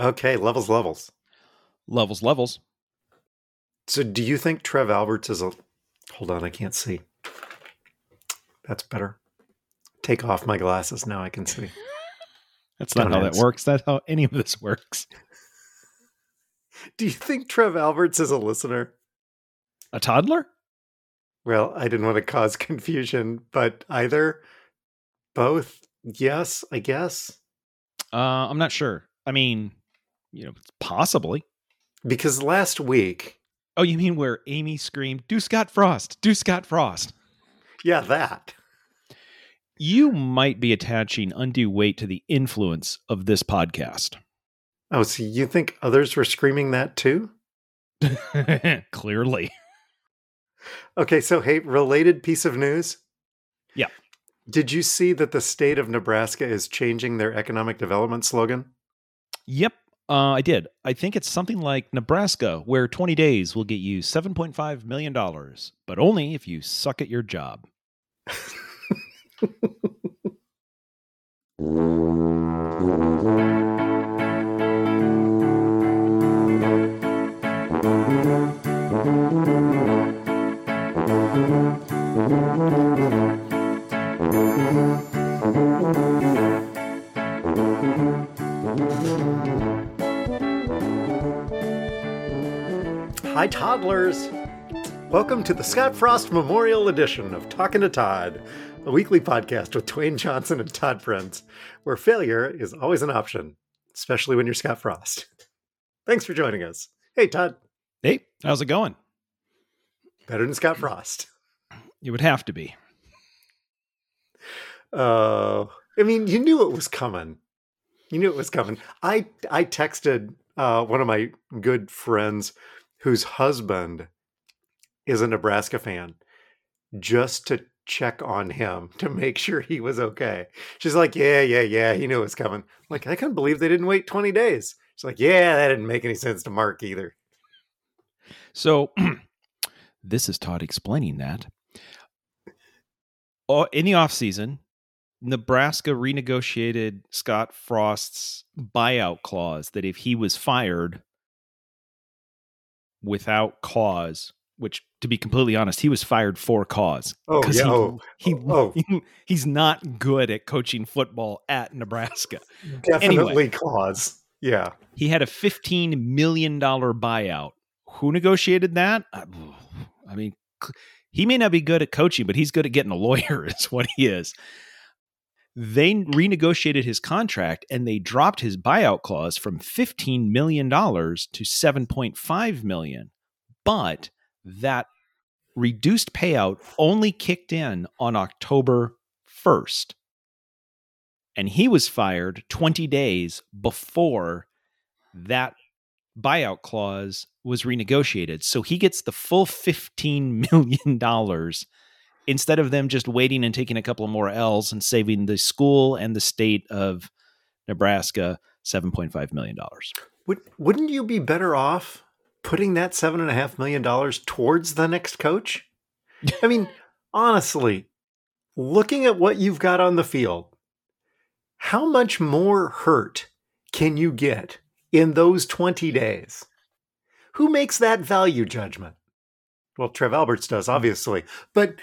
Okay, levels, levels. Levels, levels. So, do you think Trev Alberts is a? Hold on, I can't see. That's better. Take off my glasses now. I can see. That's not Don't how that works. That's how any of this works. Do you think Trev Alberts is a listener? A toddler? Well, I didn't want to cause confusion, but either, both, yes, I guess. Uh, I'm not sure. I mean, you know, possibly. Because last week, Oh, you mean where Amy screamed, "Do Scott Frost! Do Scott Frost!" yeah, that. You might be attaching undue weight to the influence of this podcast. Oh, so you think others were screaming that too? Clearly. Okay, so hey, related piece of news. Yeah. Did you see that the state of Nebraska is changing their economic development slogan? Yep, uh, I did. I think it's something like Nebraska, where 20 days will get you $7.5 million, but only if you suck at your job. Hi, toddlers. Welcome to the Scott Frost Memorial Edition of Talking to Todd, a weekly podcast with Dwayne Johnson and Todd Friends, where failure is always an option, especially when you're Scott Frost. Thanks for joining us. Hey, Todd, Hey, how's it going? better than Scott Frost. You would have to be. Uh, I mean, you knew it was coming. You knew it was coming. I I texted uh, one of my good friends whose husband is a Nebraska fan just to check on him to make sure he was okay. She's like, "Yeah, yeah, yeah, he knew it was coming." I'm like, I couldn't believe they didn't wait 20 days. She's like, "Yeah, that didn't make any sense to Mark either." So, this is Todd explaining that. Oh, in the offseason, Nebraska renegotiated Scott Frost's buyout clause that if he was fired without cause, which to be completely honest, he was fired for cause. Oh, yeah. he- oh, He, oh, oh. he's not good at coaching football at Nebraska. definitely cause. Yeah. He had a $15 million buyout. Who negotiated that? I, I mean, he may not be good at coaching, but he's good at getting a lawyer, is what he is. They renegotiated his contract and they dropped his buyout clause from $15 million to 7.5 million. But that reduced payout only kicked in on October 1st. And he was fired 20 days before that buyout clause was renegotiated. So he gets the full $15 million instead of them just waiting and taking a couple of more L's and saving the school and the state of Nebraska $7.5 million. Would, wouldn't you be better off putting that seven and a half million dollars towards the next coach? I mean, honestly, looking at what you've got on the field, how much more hurt can you get in those 20 days? Who makes that value judgment? Well, Trev Alberts does, obviously. But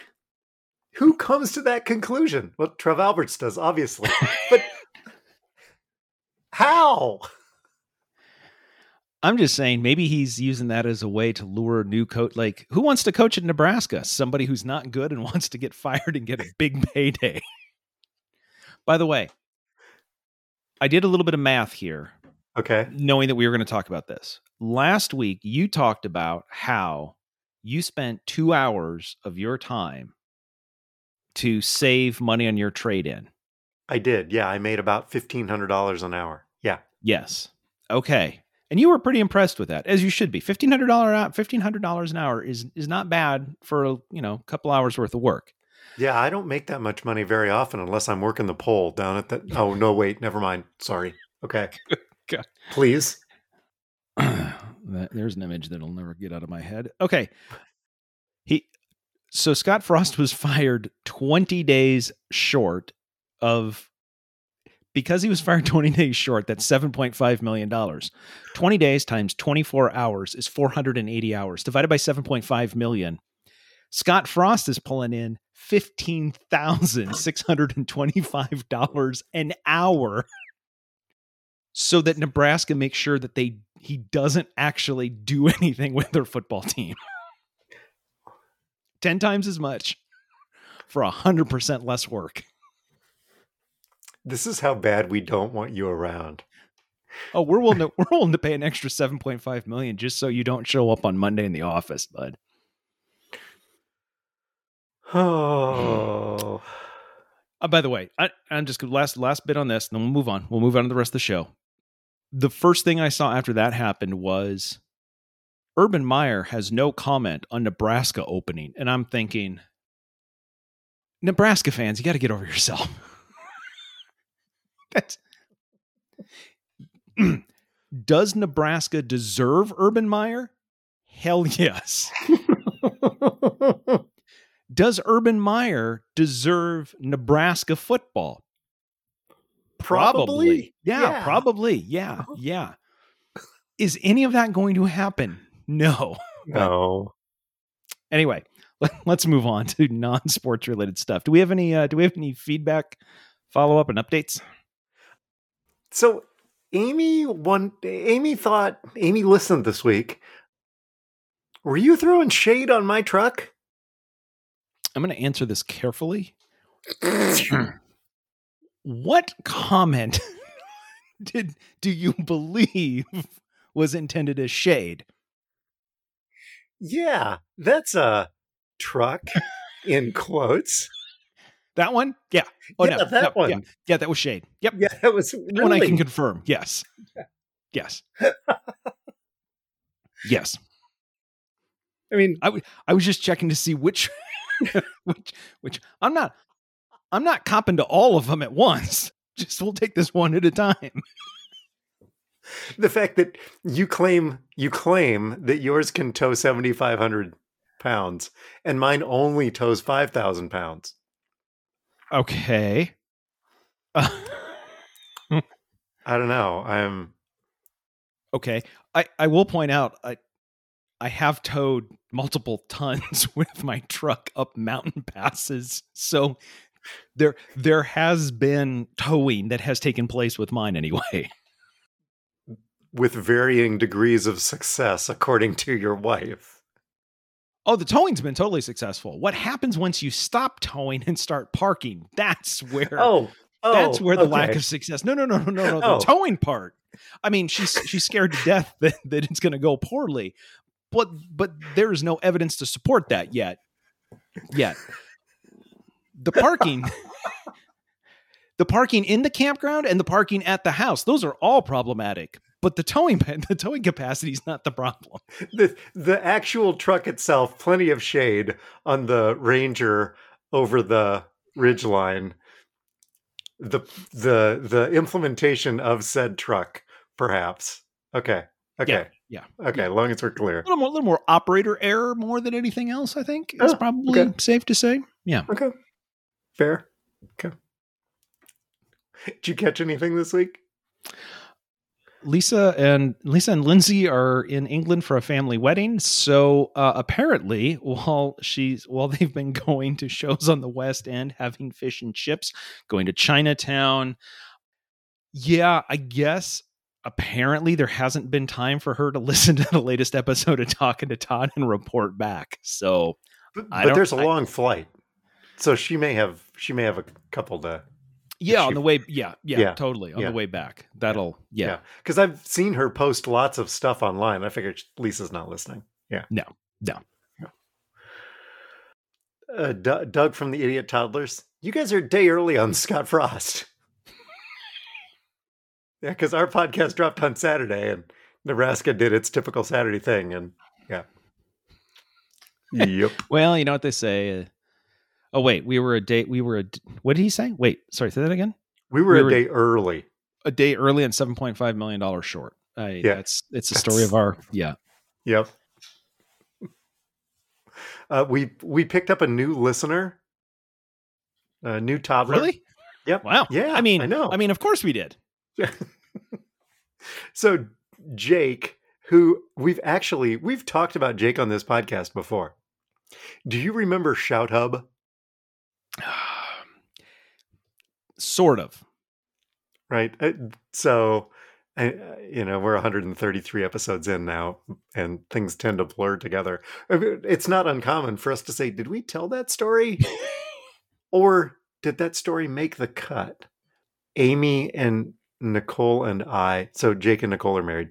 who comes to that conclusion? Well, Trev Alberts does, obviously. But how? I'm just saying maybe he's using that as a way to lure a new coach. Like, who wants to coach in Nebraska? Somebody who's not good and wants to get fired and get a big payday. By the way, I did a little bit of math here, Okay. knowing that we were going to talk about this. Last week, you talked about how you spent two hours of your time to save money on your trade in. I did. Yeah, I made about $1,500 an hour. Yeah. Yes. Okay. And you were pretty impressed with that, as you should be. Fifteen hundred dollar fifteen hundred dollars an hour is is not bad for a you know couple hours worth of work. Yeah, I don't make that much money very often unless I'm working the pole down at the. Oh, no, wait. Never mind. Sorry. Okay. Please. There's an image that'll never get out of my head. Okay. He so Scott Frost was fired 20 days short of because he was fired 20 days short, that's $7.5 million. 20 days times 24 hours is 480 hours divided by 7.5 million. Scott Frost is pulling in $15,625 an hour so that Nebraska makes sure that they he doesn't actually do anything with their football team. 10 times as much for 100% less work. This is how bad we don't want you around. Oh, we're willing to we're willing to pay an extra 7.5 million just so you don't show up on Monday in the office, bud. Oh. Uh, by the way, I, I'm just gonna last last bit on this, and then we'll move on. We'll move on to the rest of the show. The first thing I saw after that happened was Urban Meyer has no comment on Nebraska opening, and I'm thinking, Nebraska fans, you got to get over yourself. That's does Nebraska deserve Urban Meyer? Hell yes. does Urban Meyer deserve Nebraska football? Probably. Yeah, Yeah. probably. Yeah, uh-huh. yeah. Is any of that going to happen? No. no. Anyway, let, let's move on to non-sports related stuff. Do we have any uh, do we have any feedback, follow up and updates? So Amy one Amy thought Amy listened this week. Were you throwing shade on my truck? I'm going to answer this carefully. what comment did do you believe was intended as shade? Yeah, that's a truck in quotes. That one? Yeah. Oh Yeah, no, that no, one. Yeah, yeah, that was shade. Yep. Yeah, that was That one I can confirm. Yes. Yes. yes. I mean, I was just checking to see which which which I'm not I'm not copping to all of them at once. Just we'll take this one at a time. the fact that you claim you claim that yours can tow 7500 pounds and mine only tows 5000 pounds. Okay. Uh, I don't know. I'm okay. I I will point out I I have towed multiple tons with my truck up mountain passes. So there there has been towing that has taken place with mine anyway. with varying degrees of success according to your wife. Oh, the towing's been totally successful. What happens once you stop towing and start parking? That's where Oh, oh that's where the lack of success. No, no, no, no, no, no. Oh. The towing part. I mean, she's she's scared to death that, that it's going to go poorly, but but there is no evidence to support that yet. Yet, the parking, the parking in the campground and the parking at the house, those are all problematic. But the towing pen, the towing capacity is not the problem. the the actual truck itself, plenty of shade on the Ranger over the ridge line. The the the implementation of said truck, perhaps. Okay. Okay. yeah, Okay. yeah. As long as we're clear. A little more, a little more operator error more than anything else. I think is Oh, probably okay. safe to say. Yeah. Okay. Fair. Okay. Did you catch anything this week? Lisa and Lisa and Lindsay are in England for a family wedding. So uh, apparently, while she's while they've been going to shows on the West End, having fish and chips, going to Chinatown. Yeah, I guess apparently there hasn't been time for her to listen to the latest episode of Talking to Todd and report back. So But, but there's a I- long flight, so she may have she may have a couple to yeah, on the way, yeah, yeah, Yeah, totally on yeah. the way back. That'll yeah, because I've seen her post lots of stuff online. I figured Lisa's not listening. Yeah. No, no. Uh, D- Doug from the Idiot Toddlers, you guys are a day early on Scott Frost. yeah, because our podcast dropped on Saturday and Nebraska did its typical Saturday thing, and yeah. yep. Well, you know what they say. Uh, oh wait, we were a day. We were a. What did he say? Wait, sorry. Say that again. We were We a were- day early. A day early and seven point five million dollars short. I, Yeah. that's it's a story of our. Yeah. Yep. Uh, we we picked up a new listener, a new toddler. Really? Yep. Wow. Yeah, I mean, I know. I mean, of course we did. so Jake, who we've actually we've talked about Jake on this podcast before. Do you remember Shout Hub? sort of. Right. Uh, So, I- you know, we're 133 episodes in now, and things tend to blur together. It's not uncommon for us to say, "Did we tell that story?" or did that story make the cut? Amy and Nicole and I, so Jake and Nicole are married.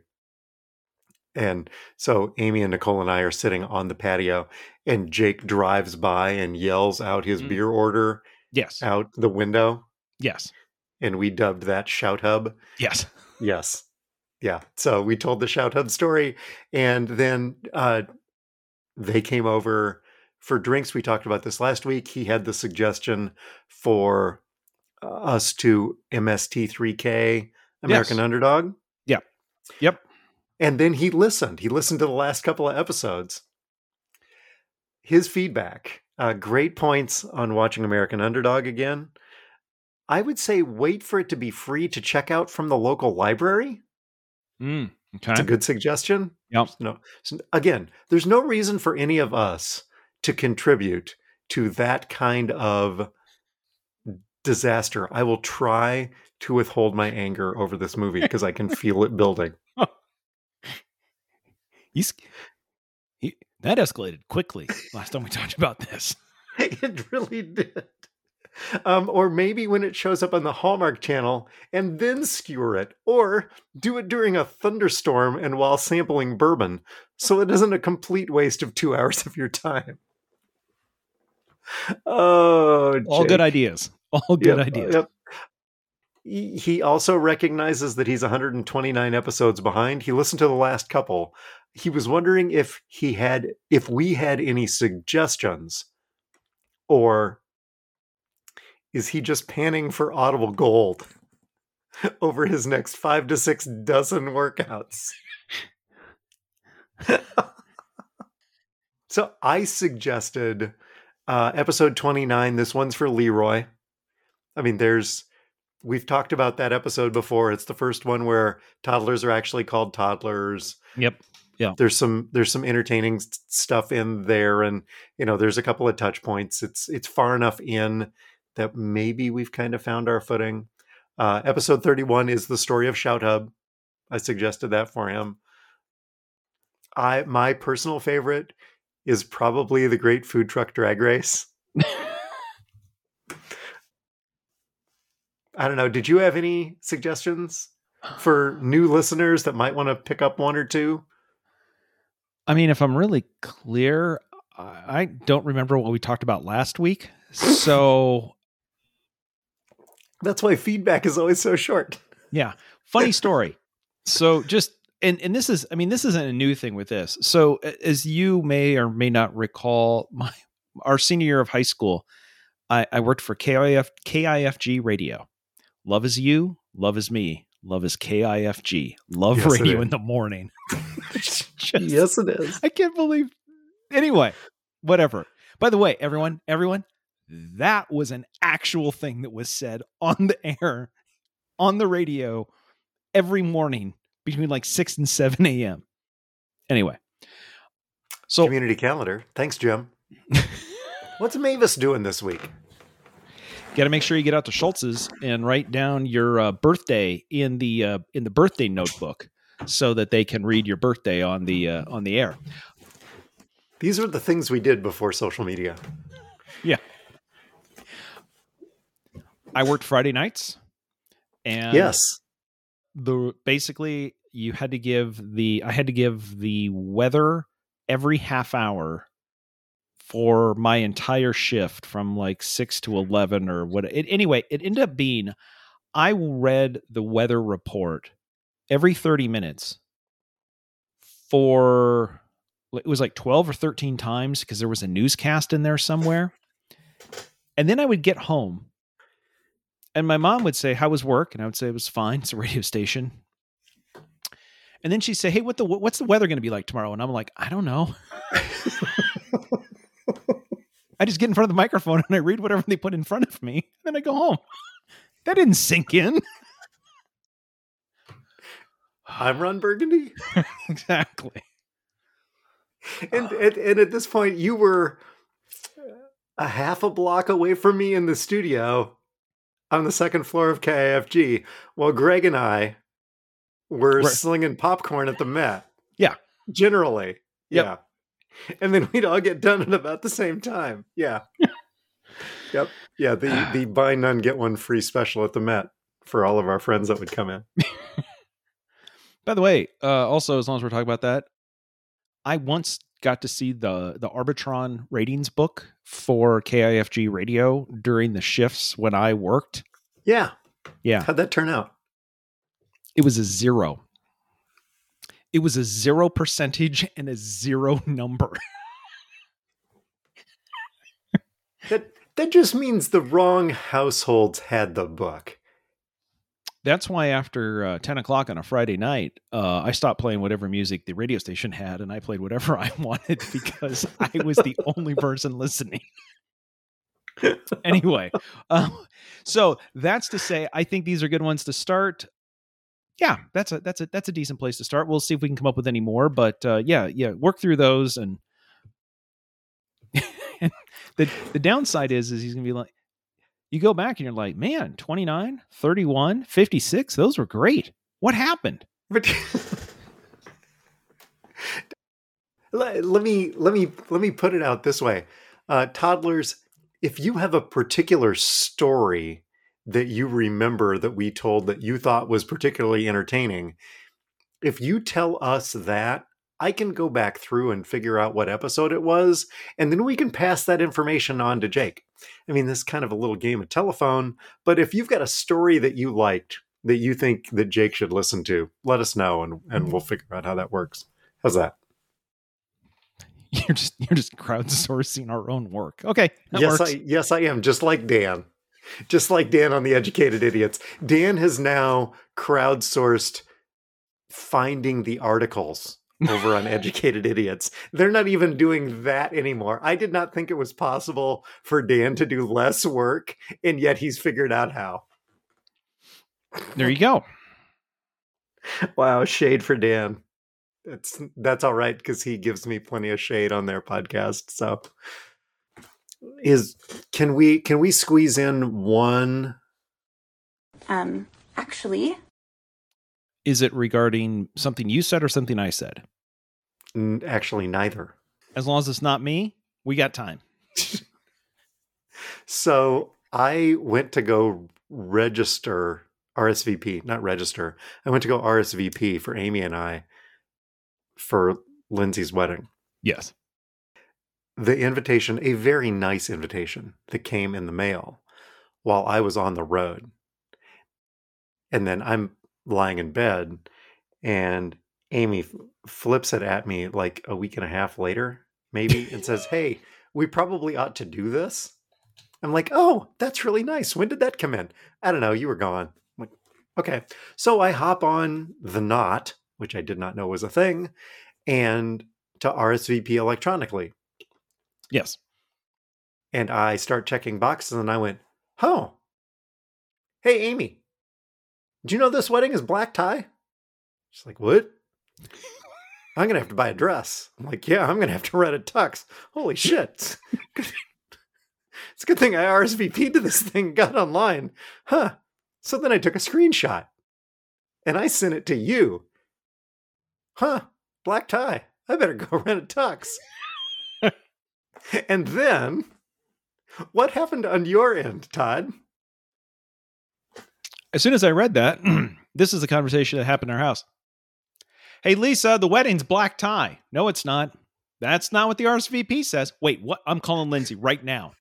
And so Amy and Nicole and I are sitting on the patio, and Jake drives by and yells out his Mm. beer order Yes. out the window. Yes. And we dubbed that Shout Hub. Yes. Yes. Yeah. So we told the Shout Hub story. And then uh, they came over for drinks. We talked about this last week. He had the suggestion for uh, us to MST3K American Yes. Underdog. Yep. Yep. And then he listened. He listened to the last couple of episodes. His feedback uh, great points on watching American Underdog again. I would say wait for it to be free to check out from the local library. Mm, It's a good suggestion. Yep. No, so again, there's no reason for any of us to contribute to that kind of disaster. I will try to withhold my anger over this movie because I can feel it building. He's he, that escalated quickly last time we talked about this. it really did. Um, or maybe when it shows up on the Hallmark channel and then skewer it, or do it during a thunderstorm and while sampling bourbon, so it isn't a complete waste of two hours of your time. Oh, All good ideas. All good Yep, ideas. yep. He also recognizes that he's 129 episodes behind. He listened to the last couple. He was wondering if he had if we had any suggestions or is he just panning for audible gold over his next 5 to 6 dozen workouts? so I suggested uh, episode 29. This one's for Leroy. I mean, there's we've talked about that episode before. It's the first one where toddlers are actually called toddlers. Yep. Yeah. There's some there's some entertaining stuff in there, and you know there's a couple of touch points. It's it's far enough in that maybe we've kind of found our footing. Uh, episode 31 is the story of Shout Hub. I suggested that for him. I my personal favorite is probably the Great Food Truck Drag Race. I don't know. Did you have any suggestions for new listeners that might want to pick up one or two? I mean, if I'm really clear, I don't remember what we talked about last week. So, That's why feedback is always so short. yeah, funny story. So, just and and this is, I mean, this isn't a new thing with this. So, as you may or may not recall, my our senior year of high school, I, I worked for KIF KIFG Radio. Love is you, love is me, love is KIFG. Love Yes, radio in the morning. Just- it is. I can't believe. Anyway, whatever. By the way, everyone, everyone, that was an actual thing that was said on the air, on the radio, every morning between like six and seven a.m. Anyway, so Community calendar. Thanks, Jim. What's Mavis doing this week? Got to make sure you get out to Schultz's and write down your uh, birthday in the uh, in the birthday notebook so that they can read your birthday on the uh, on the air. These are the things we did before social media. Yeah. I worked Friday nights, and yes. the basically you had to give the I had to give the weather every half hour for my entire shift from like 6 to 11 or what it, anyway it ended up being I read the weather report every 30 minutes for it was like 12 or 13 times because there was a newscast in there somewhere and then I would get home and my mom would say, "How was work?" And I would say, "It was fine. It's a radio station." And then she'd say, "Hey, what the what's the weather going to be like tomorrow?" And I'm like, "I don't know." I just get in front of the microphone and I read whatever they put in front of me, and then I go home. That didn't sink in. I'm Ron Burgundy. exactly. And, and and at this point, you were a half a block away from me in the studio on the second floor of KIFG, while Greg and I were Right. slinging popcorn at the Met. Yeah. generally, Yep. yeah. And then we'd all get done at about the same time. Yeah. yep. Yeah. The the buy none get one free special at the Met for all of our friends that would come in. By the way, uh, also as long as we're talking about that, I once got to see the the Arbitron ratings book for KIFG radio during the shifts when I worked. Yeah. Yeah. How'd that turn out? It was a zero. It was a zero percentage and a zero number. That that just means the wrong households had the book. That's why after uh, 10 o'clock on a Friday night, uh, I stopped playing whatever music the radio station had and I played whatever I wanted because I was the only person listening. anyway, um, so that's to say, I think these are good ones to start. Yeah, that's a that's a that's a decent place to start. We'll see if we can come up with any more, but uh, yeah, yeah, work through those and the the downside is is he's gonna be like you go back and you're like, man, 29, 31, 56, those were great. What happened? But let, let me let me let me put it out this way. Uh, toddlers, if you have a particular story that you remember that we told that you thought was particularly entertaining, if you tell us that, I can go back through and figure out what episode it was, and then we can pass that information on to Jake. I mean, this is kind of a little game of telephone, but if you've got a story that you liked that you think that Jake should listen to, let us know and, and we'll mm-hmm. figure out how that works. How's that? You're just you're just crowdsourcing our own work. Okay, yes, works. I yes I am, just like Dan. Just like Dan on the Educated Idiots. Dan has now crowdsourced finding the articles over on Educated Idiots. They're not even doing that anymore. I did not think it was possible for Dan to do less work, and yet he's figured out how. there you go. Wow, shade for Dan. That's that's all right because he gives me plenty of shade on their podcast. So is can we can we squeeze in one Um, actually, Is it regarding something you said or something I said? N- actually neither. As long as it's not me, we got time. So I went to go register RSVP, not register. I went to go RSVP for Amy and I for Lindsay's wedding. Yes. The invitation, a very nice invitation that came in the mail while I was on the road. And then I'm lying in bed and Amy flips it at me like a week and a half later, maybe, and says, Hey, we probably ought to do this. I'm like, Oh, that's really nice. When did that come in? I don't know. You were gone. I'm like, okay. So I hop on the knot, which I did not know was a thing, and to RSVP electronically. Yes. And I start checking boxes and I went, Oh, hey, Amy, do you know this wedding is black tie? She's like, What? I'm going to have to buy a dress. I'm like, Yeah, I'm going to have to rent a tux. Holy shit. it's a good thing I RSVP'd to this thing, got online. Huh. So then I took a screenshot and I sent it to you. Huh. Black tie. I better go rent a tux. and then what happened on your end, Todd? As soon as I read that, this is the conversation that happened in our house. Hey, Lisa, the wedding's black tie. No, it's not. That's not what the RSVP says. Wait, what? I'm calling Lindsay right now.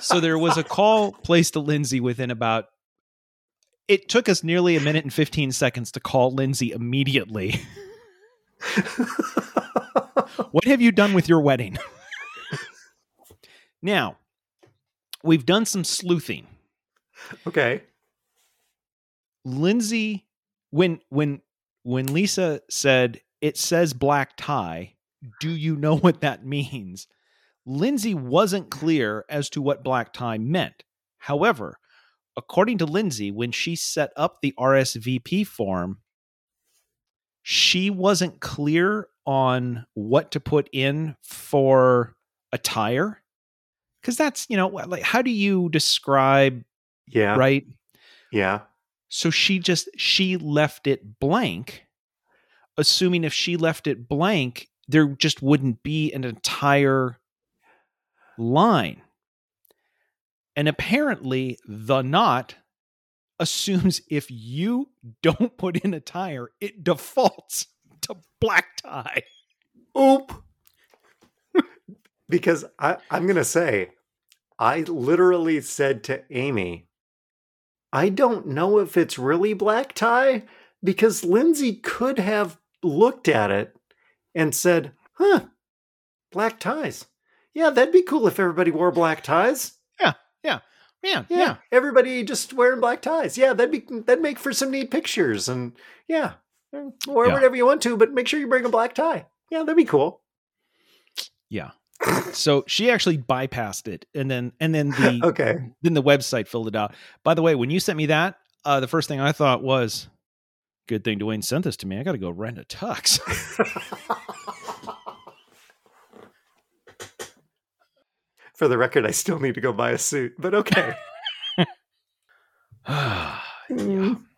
So there was a call placed to Lindsay within about. It took us nearly a minute and 15 seconds to call Lindsay immediately. what have you done with your wedding? Now, we've done some sleuthing. okay. Lindsay, when when when Lisa said it says black tie, do you know what that means? Lindsay wasn't clear as to what black tie meant. However, according to Lindsay, when she set up the RSVP form, she wasn't clear on what to put in for attire. Because that's, you know, like, how do you describe, Yeah. right? Yeah. So she just, she left it blank, assuming if she left it blank, there just wouldn't be an entire line. And apparently, the knot assumes if you don't put in a tire, it defaults to black tie. Oop. Because I, I'm going to say, I literally said to Amy, I don't know if it's really black tie because Lindsay could have looked at it and said, huh, black ties. Yeah, that'd be cool if everybody wore black ties. Man, Yeah, yeah. Yeah. Everybody just wearing black ties. Yeah, that'd be that'd make for some neat pictures. And yeah, wear Yeah. whatever you want to, but make sure you bring a black tie. Yeah, that'd be cool. So she actually bypassed it, and then and then the Okay. then the website filled it out. By the way, when you sent me that, uh, the first thing I thought was, "Good thing Dwayne sent this to me. I got to go rent a tux." For the record, I still need to go buy a suit, but okay. Yeah.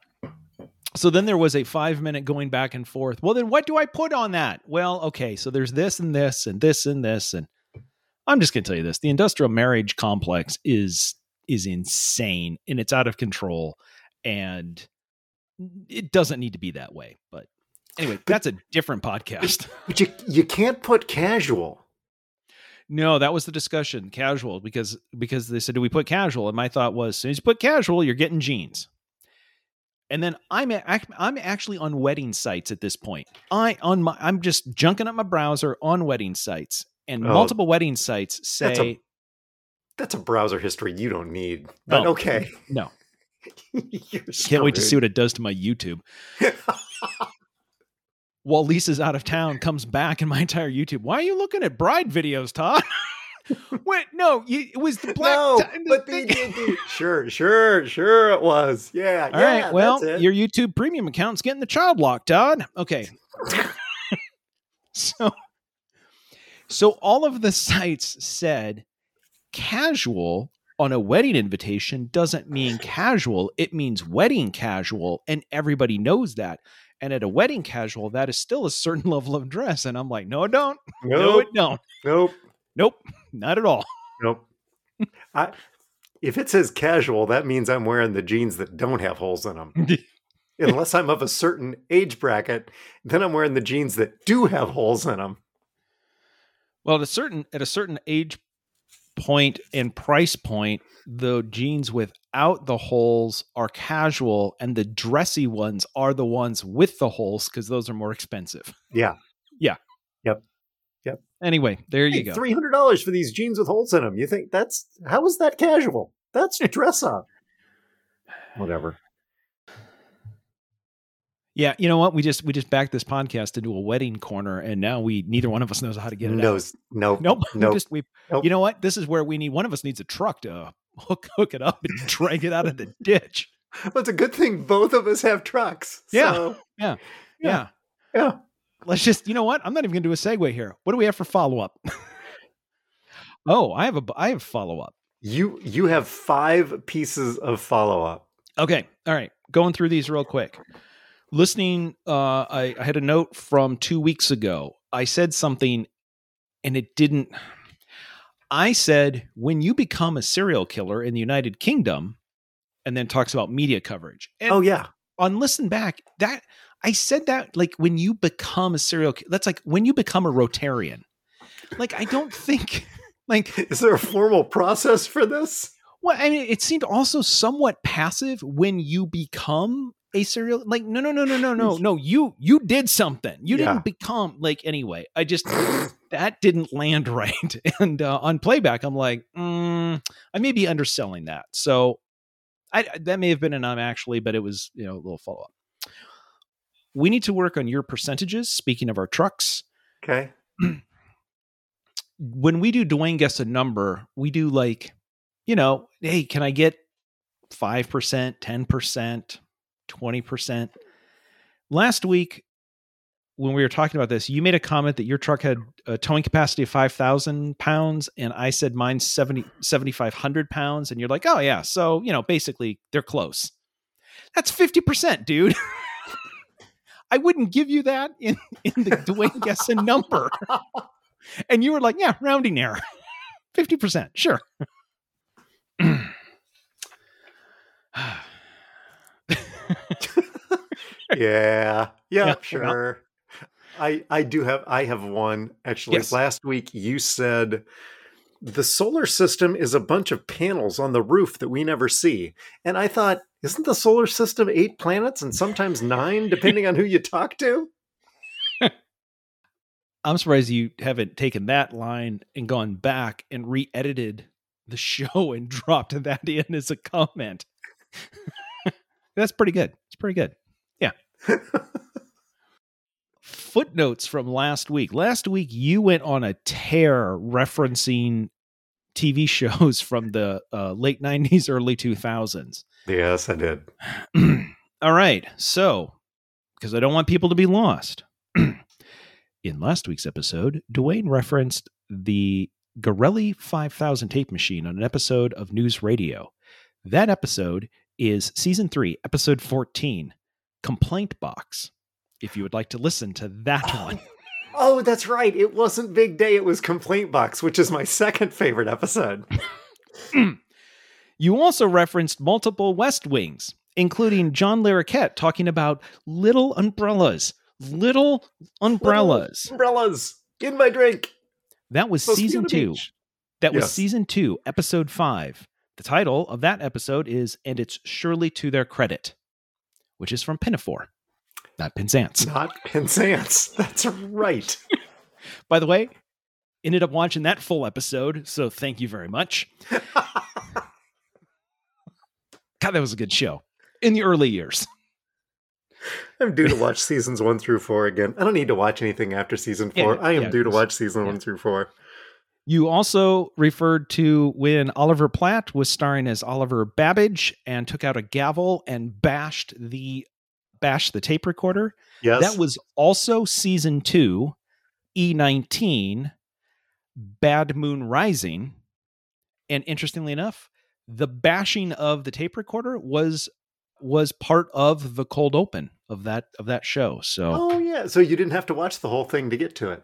So then there was a five minute going back and forth. Well, then what do I put on that? Well, okay, so there's this and this and this and this, and I'm just gonna tell you this: the industrial marriage complex is is insane and it's out of control, and it doesn't need to be that way. But anyway, that's a different podcast. But you you can't put casual. No, that was the discussion. Casual, because because they said, "Do we put casual?" And my thought was, as soon as you put casual, you're getting jeans. And then I'm I'm actually on wedding sites at this point. I on my I'm just junking up my browser on wedding sites, and Oh. multiple wedding sites That's a- say That's a browser history you don't need. But oh, No. okay. no. Can't wait to see what it does to my YouTube. While Lisa's out of town, comes back and my entire YouTube. Why are you looking at bride videos, Todd? Wait, no, you, it was the black. no, but the, the- sure, sure, sure it was. Yeah, All yeah. right. Well, your YouTube premium account's getting the child lock, Todd. Okay. so, so all of the sites said casual on a wedding invitation doesn't mean casual. It means wedding casual, and everybody knows that. And at a wedding casual, that is still a certain level of dress. And I'm like, no, it don't. No, nope, it don't. nope, Nope, not at all. nope. I, if it says casual, that means I'm wearing the jeans that don't have holes in them. Unless I'm of a certain age bracket, then I'm wearing the jeans that do have holes in them. Well, at a certain at a certain age point and price point, the jeans without the holes are casual, and the dressy ones are the ones with the holes because those are more expensive. Yeah. Anyway, there you go. Three hundred dollars for these jeans with holes in them. You think that's how is that casual? That's dress up. Whatever. Yeah, you know what? We just we just backed this podcast into a wedding corner, and now we neither one of us knows how to get it out. No, nope. Nope. We just we. Nope. You know what? This is where we need. One of us needs a truck to hook hook it up and drag it out of the ditch. Well, it's a good thing both of us have trucks. Yeah. So, Yeah. Yeah. yeah. Let's just, you know what? I'm not even going to do a segue here. What do we have for follow up? oh, I have a, I have follow up. You you have five pieces of follow up. Okay, all right. Going through these real quick. Listening, uh, I, I had a note from two weeks ago. I said something, and it didn't. I said when you become a serial killer in the United Kingdom, and then talks about media coverage. And Oh yeah. on listen back that i said that like when you become a serial that's like when you become a rotarian. Like i don't think like Is there a formal process for this? well i mean it seemed also somewhat passive when you become a serial like no no no no no no no you you did something. You Yeah. didn't become like anyway i just that didn't land right. And uh, on playback i'm like mm, i may be underselling that. So I, that may have been an um actually but it was you know a little follow-up we need to work on your percentages speaking of our trucks Okay. when we do Dwayne guess a number, we do like, you know, hey, can I get 5%, 10%, 20%. Last week, when we were talking about this, you made a comment that your truck had a towing capacity of 5,000 pounds, and I said mine's 70, 7,500 pounds. And you're like, oh, yeah. So, you know, basically they're close. That's 50%, dude. I wouldn't give you that in, in the Dwayne Gesson number. And you were like, yeah, rounding error. 50%. Sure. yeah, yeah, sure. I I do have I have one actually. Yes. Last week you said the solar system is a bunch of panels on the roof that we never see, and I thought, isn't the solar system eight planets and sometimes nine, depending on who you talk to? I'm surprised you haven't taken that line and gone back and re edited the show and dropped that in as a comment. That's pretty good. It's pretty good. Yeah. Footnotes from last week. Last week, you went on a tear referencing TV shows from the uh, late 90s, early 2000s. yes, I did. All right. So, because I don't want people to be lost, in last week's episode, Dwayne referenced the Gorelli 5000 tape machine on an episode of News Radio. That episode is season three, episode 14, Complaint Box. If you would like to listen to that one, Oh, that's right. It wasn't Big Day. It was Complaint Box, which is my second favorite episode. you also referenced multiple West Wings, including John Larroquette talking about little umbrellas. Little umbrellas. Little umbrellas in my drink. That was Supposed season two. beach. That was season two, episode five. The title of that episode is And It's Surely to Their Credit, which is from Pinafore, not Penzance. Not Penzance. That's right. By the way, ended up watching that full episode, so thank you very much. God, that was a good show in the early years. I'm due to watch seasons one through four again. I don't need to watch anything after season Yeah, four. I am yeah, due to watch season yeah. one through four. You also referred to when Oliver Platt was starring as Oliver Babish and took out a gavel and bashed the bashed the tape recorder. Yes. That was also season two, E19, Bad Moon Rising. And interestingly enough, the bashing of the tape recorder was was part of the cold open of that of that show. So Oh yeah. So you didn't have to watch the whole thing to get to it.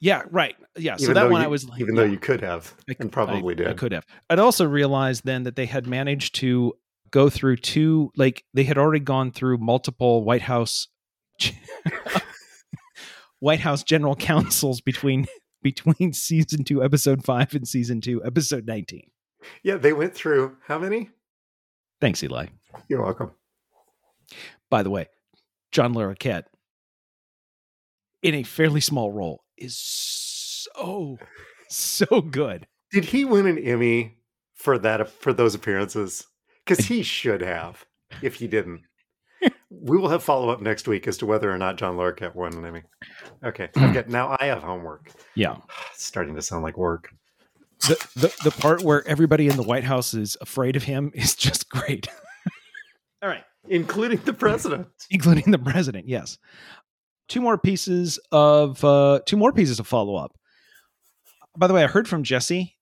yeah, right. Yeah. So that one you, I was like, even yeah. though you could have I and probably I, did. I could have. I'd also realized then that they had managed to go through two, like they had already gone through multiple White House, White House general counsels between between season two, episode five, and season two, episode nineteen. Yeah, they went through how many? Thanks, Eli. You're welcome. By the way, John Larroquette in a fairly small role is so so good. Did he win an Emmy for that for those appearances? Because he should have. If he didn't, we will have follow up next week as to whether or not John Larroquette won an Emmy. Okay, I've now. I have homework. Yeah. It's starting to sound like work. the, the the part where everybody in the White House is afraid of him is just great, All right, including the president. including the president. Yes. Two more pieces of uh, two more pieces of follow up. By the way, I heard from Jesse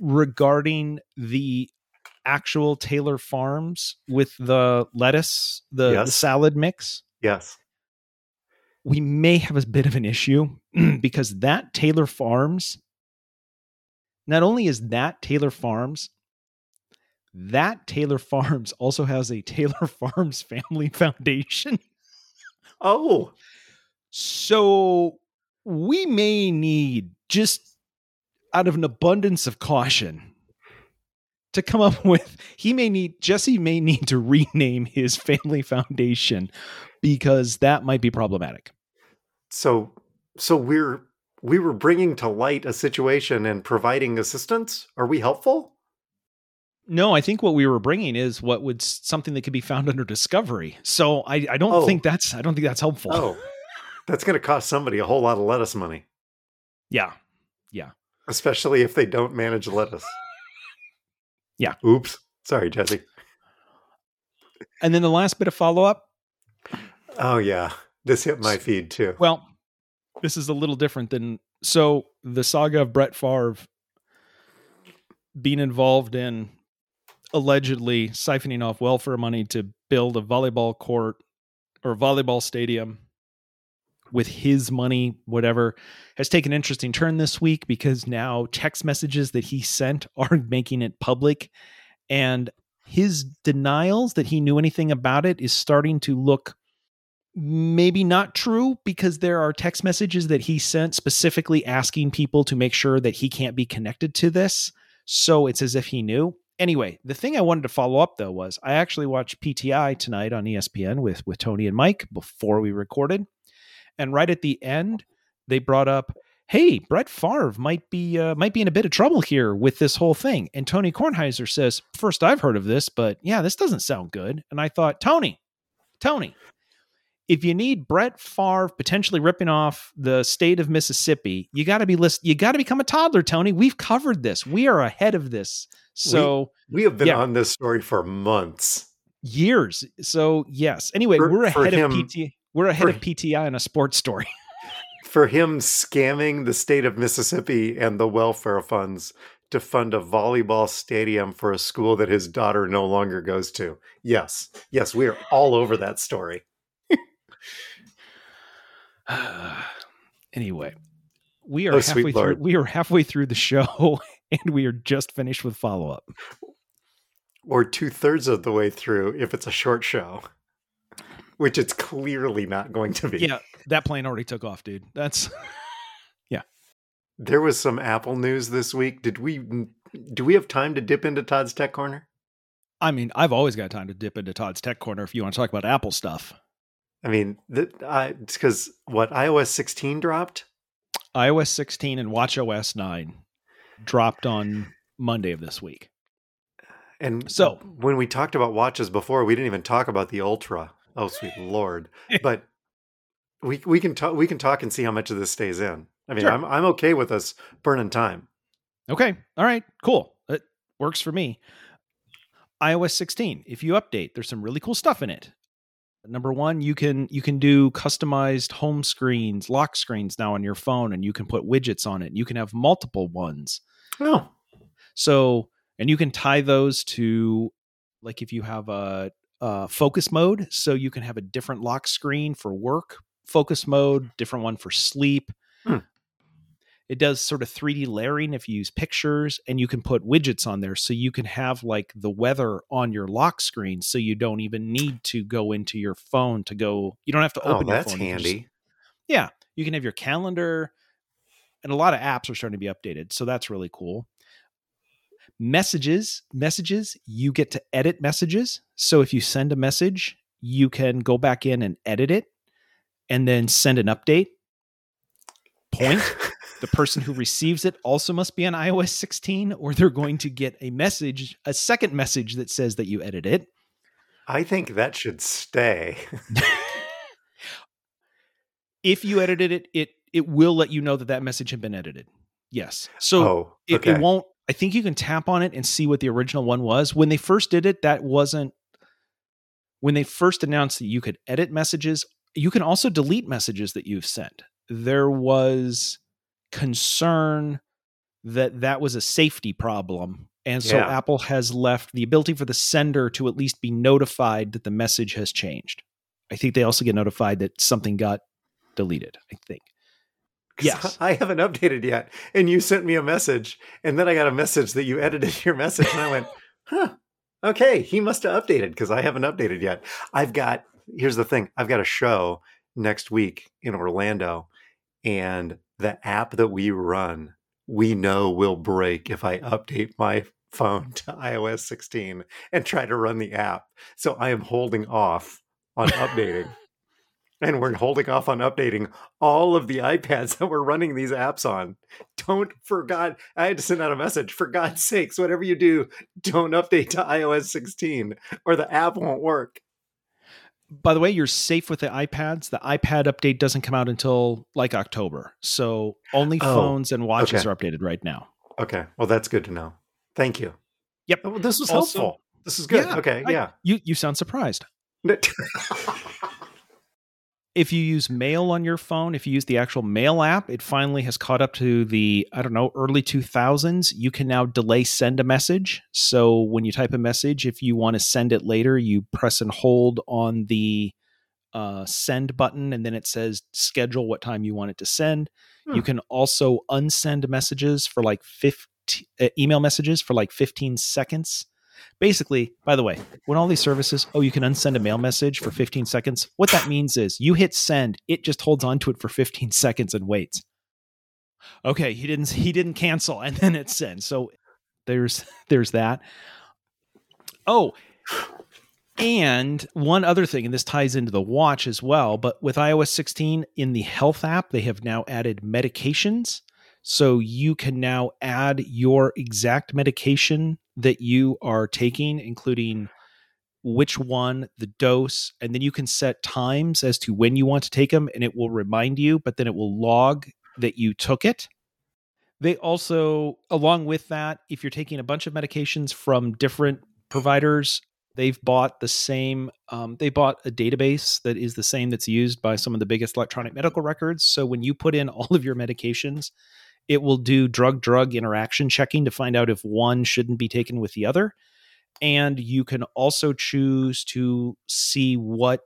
regarding the actual Taylor Farms with the lettuce, the, the salad mix. Yes. We may have a bit of an issue because that Taylor Farms, not only is that Taylor Farms, that Taylor Farms also has a Taylor Farms Family Foundation. Oh, So we may need just out of an abundance of caution to come up with he may need Jesse may need to rename his family foundation because that might be problematic. so so we're we were bringing to light a situation and providing assistance. Are we helpful? No, I think what we were bringing is what would something that could be found under discovery. So I, I don't Oh. think that's I don't think that's helpful. Oh, that's going to cost somebody a whole lot of lettuce money, Yeah. Yeah. Especially if they don't manage lettuce. Yeah. Oops. Sorry, Jesse. And then the last bit of follow up. Oh yeah, this hit my feed too. Well, this is a little different than so the saga of Brett Favre being involved in allegedly siphoning off welfare money to build a volleyball court or volleyball stadium with his money, whatever, has taken an interesting turn this week because now text messages that he sent are making it public. And his denials that he knew anything about it is starting to look maybe not true because there are text messages that he sent specifically asking people to make sure that he can't be connected to this. So it's as if he knew. Anyway, the thing I wanted to follow up though was I actually watched PTI tonight on ESPN with with Tony and Mike before we recorded. And right at the end, they brought up, "Hey, Brett Favre might be uh, might be in a bit of trouble here with this whole thing." And Tony Kornheiser says, first I've heard of this, but yeah, this doesn't sound good." And I thought, "Tony, Tony, if you need Brett Favre potentially ripping off the state of Mississippi, you got to be list. You got to become a toddler, Tony. We've covered this. We are ahead of this. So we, we have been yeah. on this story for months, years. So yes. Anyway, For- we're ahead him- of PT. We're ahead for- of PTI in a sports story. for him scamming the state of Mississippi and the welfare funds to fund a volleyball stadium for a school that his daughter no longer goes to. Yes, yes, we are all over that story. anyway, we are Oh, halfway through. We are halfway through the show, and we are just finished with follow up. Or two thirds of the way through if it's a short show, which it's clearly not going to be. Yeah, that plane already took off, dude. That's yeah. There was some Apple news this week. Did we do we have time to dip into Todd's Tech Corner? I mean, I've always got time to dip into Todd's Tech Corner if you want to talk about Apple stuff. I mean, the, I, because what iOS 16 dropped. iOS 16 and WatchOS 9 dropped on Monday of this week. And So- when we talked about watches before, we didn't even talk about the Ultra. Oh, sweet lord! But we we can talk we can talk and see how much of this stays in. I mean, Sure. I'm I'm okay with us burning time. Okay. All right. Cool. It works for me. iOS 16. If you update, there's some really cool stuff in it. Number one, you can you can do customized home screens, lock screens now on your phone, and you can put widgets on it. You can have multiple ones. Oh, So, and you can tie those to, like, if you have a, a focus mode, so you can have a different lock screen for work focus mode, different one for sleep. Hmm. It does sort of 3D layering if you use pictures, and you can put widgets on there, so you can have like the weather on your lock screen, so you don't even need to go into your phone to go. You don't have to oh, open your that's phone. Just- handy. yeah, you can have your calendar, and a lot of apps are starting to be updated, so that's really cool. Messages, messages, you get to edit messages. So if you send a message, you can go back in and edit it, and then send an update. Point: the person who receives it also must be on iOS 16, or they're going to get a message, a second message that says that you edit it. I think that should stay. if you edited it, it it will let you know that that message had been edited. Yes. So oh, it, it won't. I think you can tap on it and see what the original one was. When they first did it, that wasn't. When they first announced that you could edit messages, you can also delete messages that you've sent. There was concern that that was a safety problem. And so Yeah. Apple has left the ability for the sender to at least be notified that the message has changed. I think they also get notified that something got deleted, I think. yes. I haven't updated yet. And you sent me a message, and then I got a message that you edited your message, and I went, huh, okay, he must have updated because I haven't updated yet. I've got, here's the thing I've got a show next week in Orlando, and the app that we run, we know will break if I update my phone to iOS 16 and try to run the app. So I am holding off on updating. And we're holding off on updating all of the iPads that we're running these apps on. Don't, for God, I had to send out a message. For God's sakes, whatever you do, don't update to iOS 16 or the app won't work. By the way, you're safe with the iPads. The iPad update doesn't come out until like October. So only Oh, phones and watches okay. are updated right now. Okay, well, that's good to know. Thank you. Yep. Oh, this was Also- helpful. This is good. Yeah, okay, I- yeah. You you sound surprised. if you use mail on your phone, if you use the actual mail app, it finally has caught up to the, I don't know, early 2000s. You can now delay send a message. So when you type a message, if you want to send it later, you press and hold on the uh, send button, and then it says schedule what time you want it to send. Hmm. You can also unsend messages for like 50 uh, email messages for like 15 seconds. Basically, by the way, when all these services, oh, you can unsend a mail message for 15 seconds. What that means is you hit send, it just holds onto it for 15 seconds and waits. Okay, he didn't he didn't cancel and then it sends. So there's there's that. Oh, and one other thing, and this ties into the watch as well, but with iOS 16 in the health app, they have now added medications. So you can now add your exact medication that you are taking, including which one, the dose, and then you can set times as to when you want to take them, and it will remind you, but then it will log that you took it. They also, along with that, if you're taking a bunch of medications from different providers, they've bought the same, um, they bought a database that is the same that's used by some of the biggest electronic medical records. So when you put in all of your medications, it will do drug drug interaction checking to find out if one shouldn't be taken with the other. And you can also choose to see what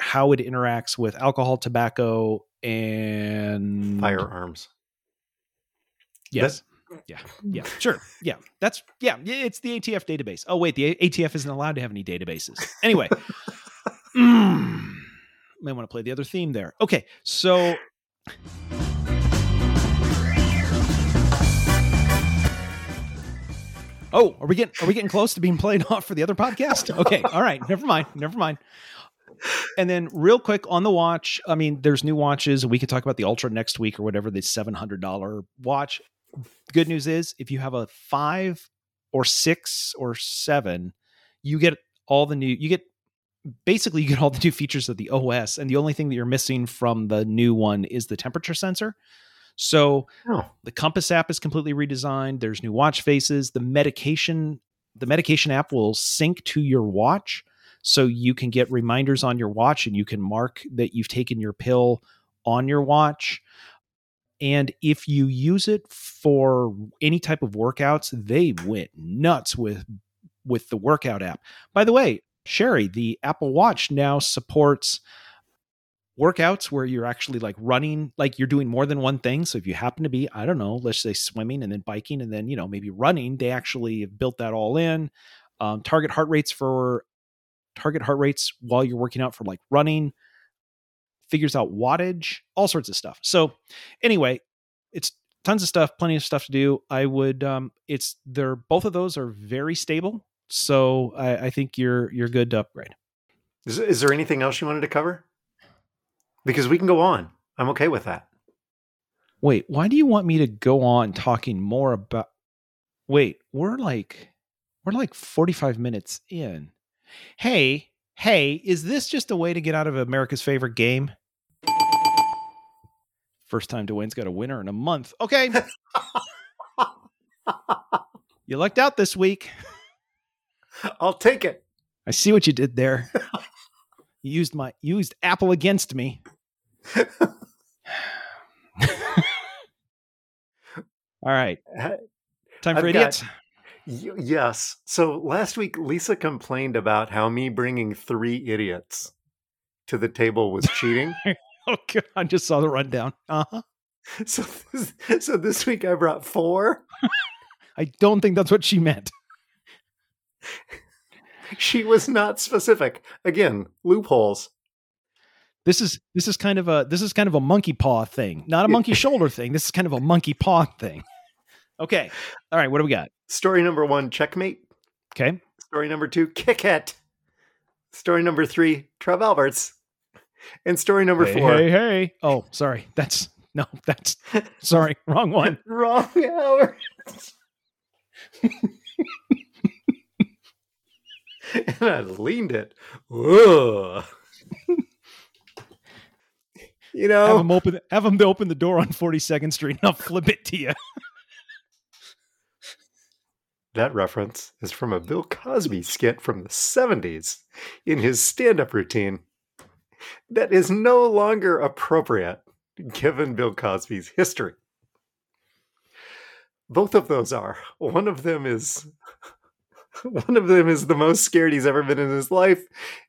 how it interacts with alcohol, tobacco, and Firearms. Yes. yeah. Yeah. Sure. Yeah. That's yeah. yeah, It's the ATF database. Oh wait, the ATF isn't allowed to have any databases. Anyway. mm, may want to play the other theme there. Okay. So Oh, are we getting are we getting close to being played off for the other podcast? Okay, all right, never mind, never mind. And then real quick on the watch, I mean, there's new watches. We can talk about the Ultra next week or whatever, the seven hundred dollar watch. Good news is if you have a five or six or seven, you get all the new you get basically you get all the new features of the OS, and the only thing that you're missing from the new one is the temperature sensor. So Oh, the compass app is completely redesigned there's new watch faces the medication the medication app will sync to your watch so you can get reminders on your watch and you can mark that you've taken your pill on your watch. And if you use it for any type of workouts they went nuts with with the workout app. By the way sherry the apple watch now supports workouts where you're actually like running like you're doing more than one thing. So if you happen to be i don't know let's say swimming and then biking and then you know maybe running they actually have built that all in. Um, target heart rates for target heart rates while you're working out for like running. Figures out wattage all sorts of stuff. So anyway it's tons of stuff plenty of stuff to do. I would um it's they're both of those are very stable. So i, I think you're you're good to upgrade. Is, is there anything else you wanted to cover? Because we can go on. I'm okay with that. Wait, why do you want me to go on talking more about Wait, we're like we're like 45 minutes in. Hey, hey, is this just a way to get out of America's favorite game? First time Dwayne's got a winner in a month. Okay. you lucked out this week. I'll take it. I see what you did there. you used my you used Apple against me. All right. Time I've for got- idiots. Yes. So last week, Lisa complained about how me bringing three idiots to the table was cheating. Oh god, I just saw the rundown. Uh-huh. so, this, so this week I brought four. I don't think that's what she meant. She was not specific. Again, loopholes. This is this is kind of a this is kind of a monkey paw thing, not a monkey shoulder thing. This is kind of a monkey paw thing. Okay. All right, what do we got? Story number one, checkmate. Okay. Story number two, kick it. Story number three, Trev Alberts. And story number Hey, four, hey, hey. Oh, sorry. That's no, that's sorry, wrong one. wrong hour. and I leaned it. Ugh. You know, Have him open have them to open the door on 42nd Street and I'll flip it to you. That reference is from a Bill Cosby skit from the 70s in his stand up routine that is no longer appropriate given Bill Cosby's history. Both of those are. One of them is one of them is the most scared he's ever been in his life,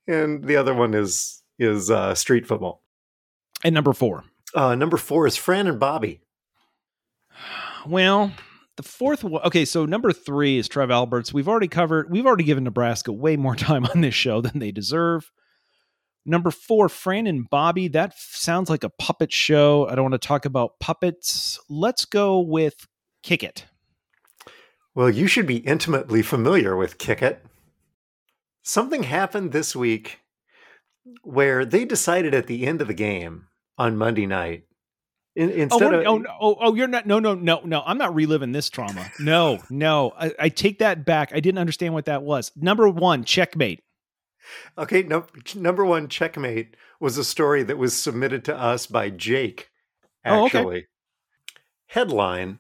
and the other one is is uh, street football. And number four. Uh, number four is Fran and Bobby. Well, the fourth one. Okay, so number three is Trev Alberts. We've already covered. We've already given Nebraska way more time on this show than they deserve. Number four, Fran and Bobby. That sounds like a puppet show. I don't want to talk about puppets. Let's go with Kick It. Well, you should be intimately familiar with Kick It. Something happened this week where they decided at the end of the game on Monday night. In, Oh, instead we're- of oh, oh, oh, you're not. No, no, no, no. I'm not reliving this trauma. No, no. I, I take that back. I didn't understand what that was. Number one, checkmate. Okay, no, number one, Checkmate was a story that was submitted to us by Jake, Oh, okay. actually. Headline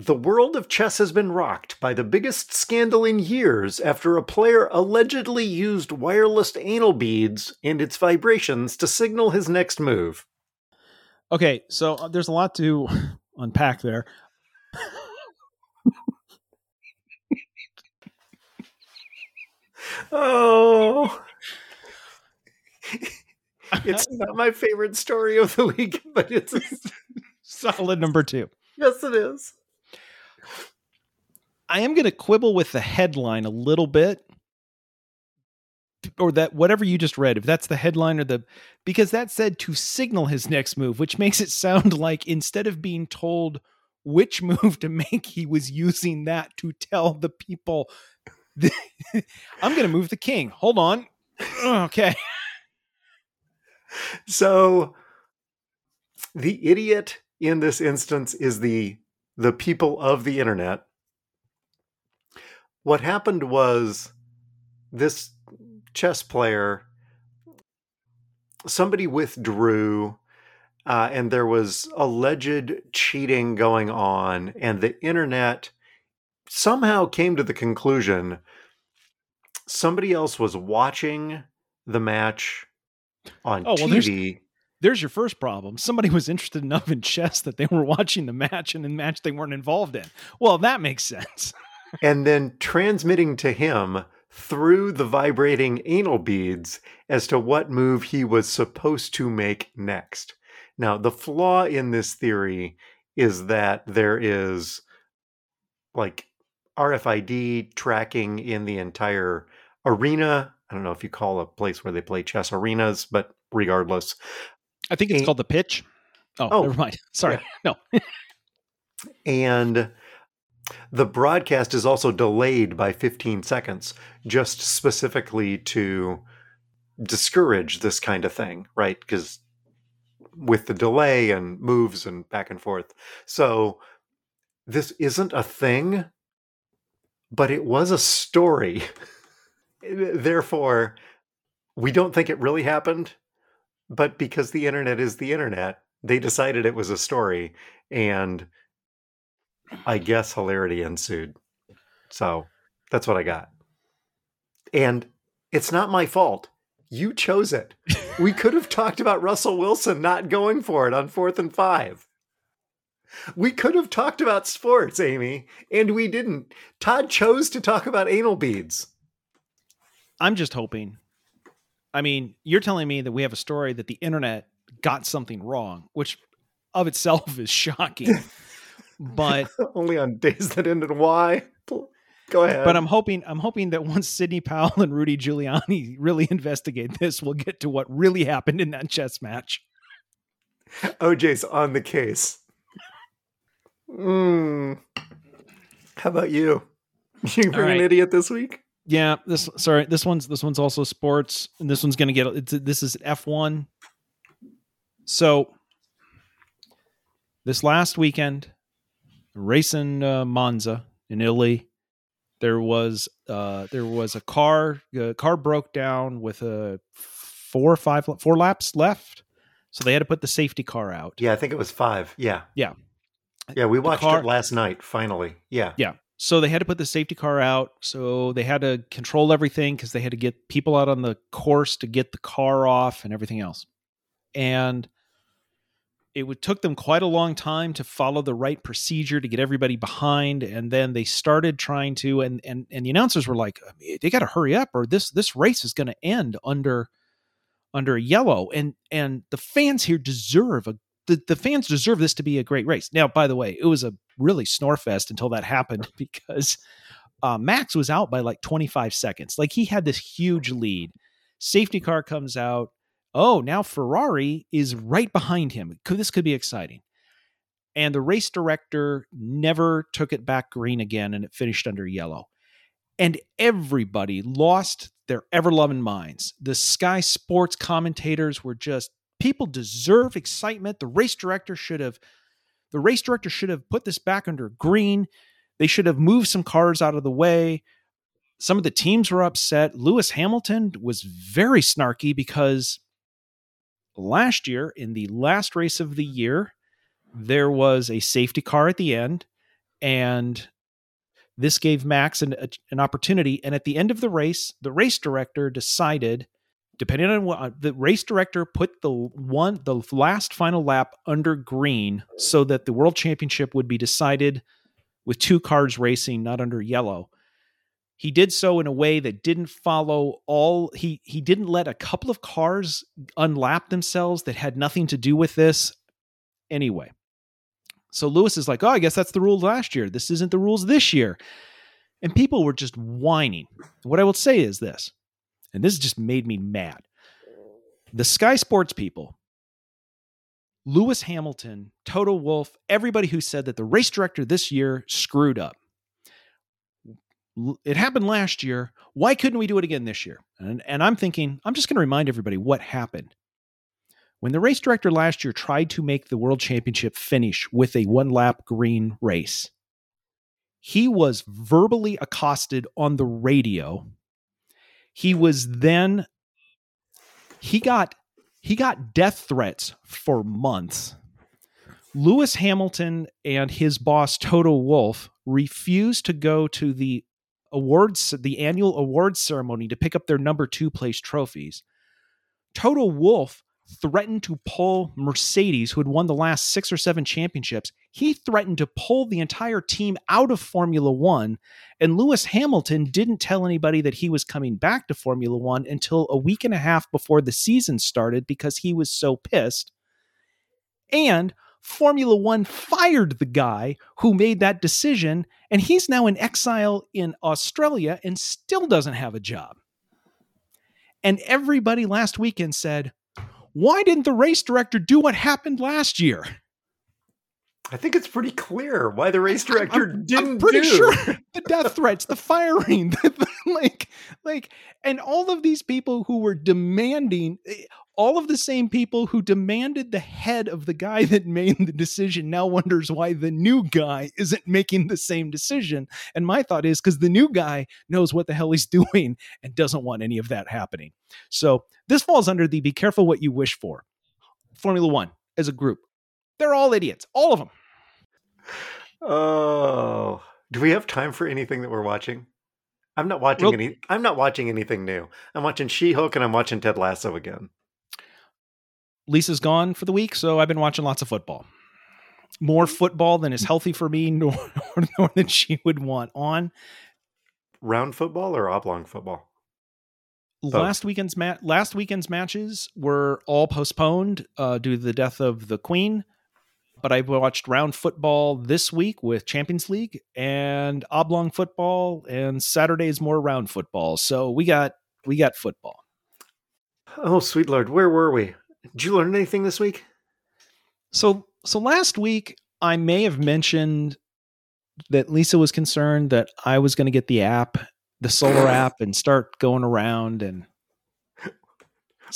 The world of chess has been rocked by the biggest scandal in years after a player allegedly used wireless anal beads and its vibrations to signal his next move. Okay, so uh, there's a lot to unpack there. Oh. it's not my favorite story of the week, but it's Solid number two. yes, it is. I am going to quibble with the headline a little bit, or that whatever you just read. If that's the headline or the because that said to signal his next move, which makes it sound like instead of being told which move to make, he was using that to tell the people, "I'm going to move the king." Hold on. Okay. So the idiot in this instance is the the people of the internet. What happened was this chess player somebody withdrew uh, and there was alleged cheating going on and the internet somehow came to the conclusion somebody else was watching the match on Oh, well, there's- TV. There's your first problem. Somebody was interested enough in chess that they were watching the match and the match they weren't involved in. Well, that makes sense. and then transmitting to him through the vibrating anal beads as to what move he was supposed to make next. Now, the flaw in this theory is that there is like RFID tracking in the entire arena. I don't know if you call a place where they play chess arenas, but regardless, I think it's Eh, called the pitch. Oh, oh, never mind. Sorry. No. and the broadcast is also delayed by 15 seconds just specifically to discourage this kind of thing right? Because with the delay and moves and back and forth. So this isn't a thing but it was a story. Therefore we don't think it really happened but because the internet is the internet they decided it was a story and I guess hilarity ensued. So that's what I got. And it's not my fault. You chose it. We could have talked about Russell Wilson not going for it on fourth and five. We could have talked about sports, Amy, and we didn't. Todd chose to talk about anal beads. I'm just hoping. I mean, you're telling me that we have a story that the internet got something wrong, which of itself is shocking. but Only on days that end in Y. Go ahead. but I'm hoping I'm hoping that once Sidney Powell and Rudy Giuliani really investigate this, we'll get to what really happened in that chess match. OJ's on the case. Mm. How about you? You bring right. an idiot this week? Yeah, this sorry, this one's this one's also sports, and this one's gonna get it's this is F one. So this last weekend, race in uh, Monza in Italy, there was uh there was a car a car broke down with a four or five four laps left, so they had to put the safety car out. Yeah, I think it was five. Yeah. Yeah. Yeah, we watched car- it last night, finally. Yeah. Yeah. So they had to put the safety car out. So they had to control everything because they had to get people out on the course to get the car off and everything else. And it would, took them quite a long time to follow the right procedure to get everybody behind and then they started trying to and and, and the announcers were like they got to hurry up or this this race is going to end under under yellow. And and the fans here deserve a the, the fans deserve this to be a great race. Now by the way it was a really snore fest until that happened because uh, max was out by like 25 seconds. Like he had this huge lead. Safety car comes out oh, now Ferrari is right behind him. This could be exciting. And the race director never took it back green again and it finished under yellow. And everybody lost their ever loving minds. The Sky Sports commentators were just people deserve excitement. The race director should have the race director should have put this back under green. They should have moved some cars out of the way. Some of the teams were upset. Lewis Hamilton was very snarky because last year in the last race of the year, there was a safety car at the end, and this gave Max an, uh, an opportunity. And at the end of the race, the race director decided, depending on what the race director put the one, the last final lap under green so that the world championship would be decided with two cars racing, not under yellow he did so in a way that didn't follow all he he didn't let a couple of cars unlap themselves that had nothing to do with this anyway. So lewis is like oh i guess that's the rules last year. This isn't the rules this year. And people were just whining. What i will say is this and this just made me mad. The sky sports people lewis hamilton Toto Wolff everybody who said that the race director this year screwed up it happened last year. Why couldn't we do it again this year? And, and I'm thinking, I'm just going to remind everybody what happened. When the race director last year tried to make the world championship finish with a one lap green race, he was verbally accosted on the radio. He was then, he got, he got death threats for months. Lewis Hamilton and his boss, Toto Wolff refused to go to the awards the annual awards ceremony to pick up their number two place trophies. Toto Wolff threatened to pull Mercedes, who had won the last six or seven championships. He threatened to pull the entire team out of Formula One. And Lewis Hamilton didn't tell anybody that he was coming back to Formula One until a week and a half before the season started because he was so pissed. And Formula One fired the guy who made that decision, and he's now in exile in Australia and still doesn't have a job. And everybody last weekend said, Why didn't the race director do what happened last year? I think it's pretty clear why the race director I'm, didn't. I'm pretty do. sure the death threats, the firing, the, the, like, like, and all of these people who were demanding, eh, all of the same people who demanded the head of the guy that made the decision now wonders why the new guy isn't making the same decision. And my thought is because the new guy knows what the hell he's doing and doesn't want any of that happening. So this falls under the be careful what you wish for. Formula One as a group, they're all idiots, all of them. Oh, do we have time for anything that we're watching? I'm not watching Real- any. I'm not watching anything new. I'm watching She-Hulk and I'm watching Ted Lasso again. Lisa's gone for the week, so I've been watching lots of football. More football than is healthy for me, nor, nor than she would want on. Round football or oblong football? Both. Last weekend's ma- last weekend's matches were all postponed uh, due to the death of the Queen. But I watched round football this week with Champions League and oblong football, and Saturday's more round football. So we got we got football. Oh, sweet lord, where were we? Did you learn anything this week? So so last week I may have mentioned that Lisa was concerned that I was going to get the app, the solar app, and start going around and.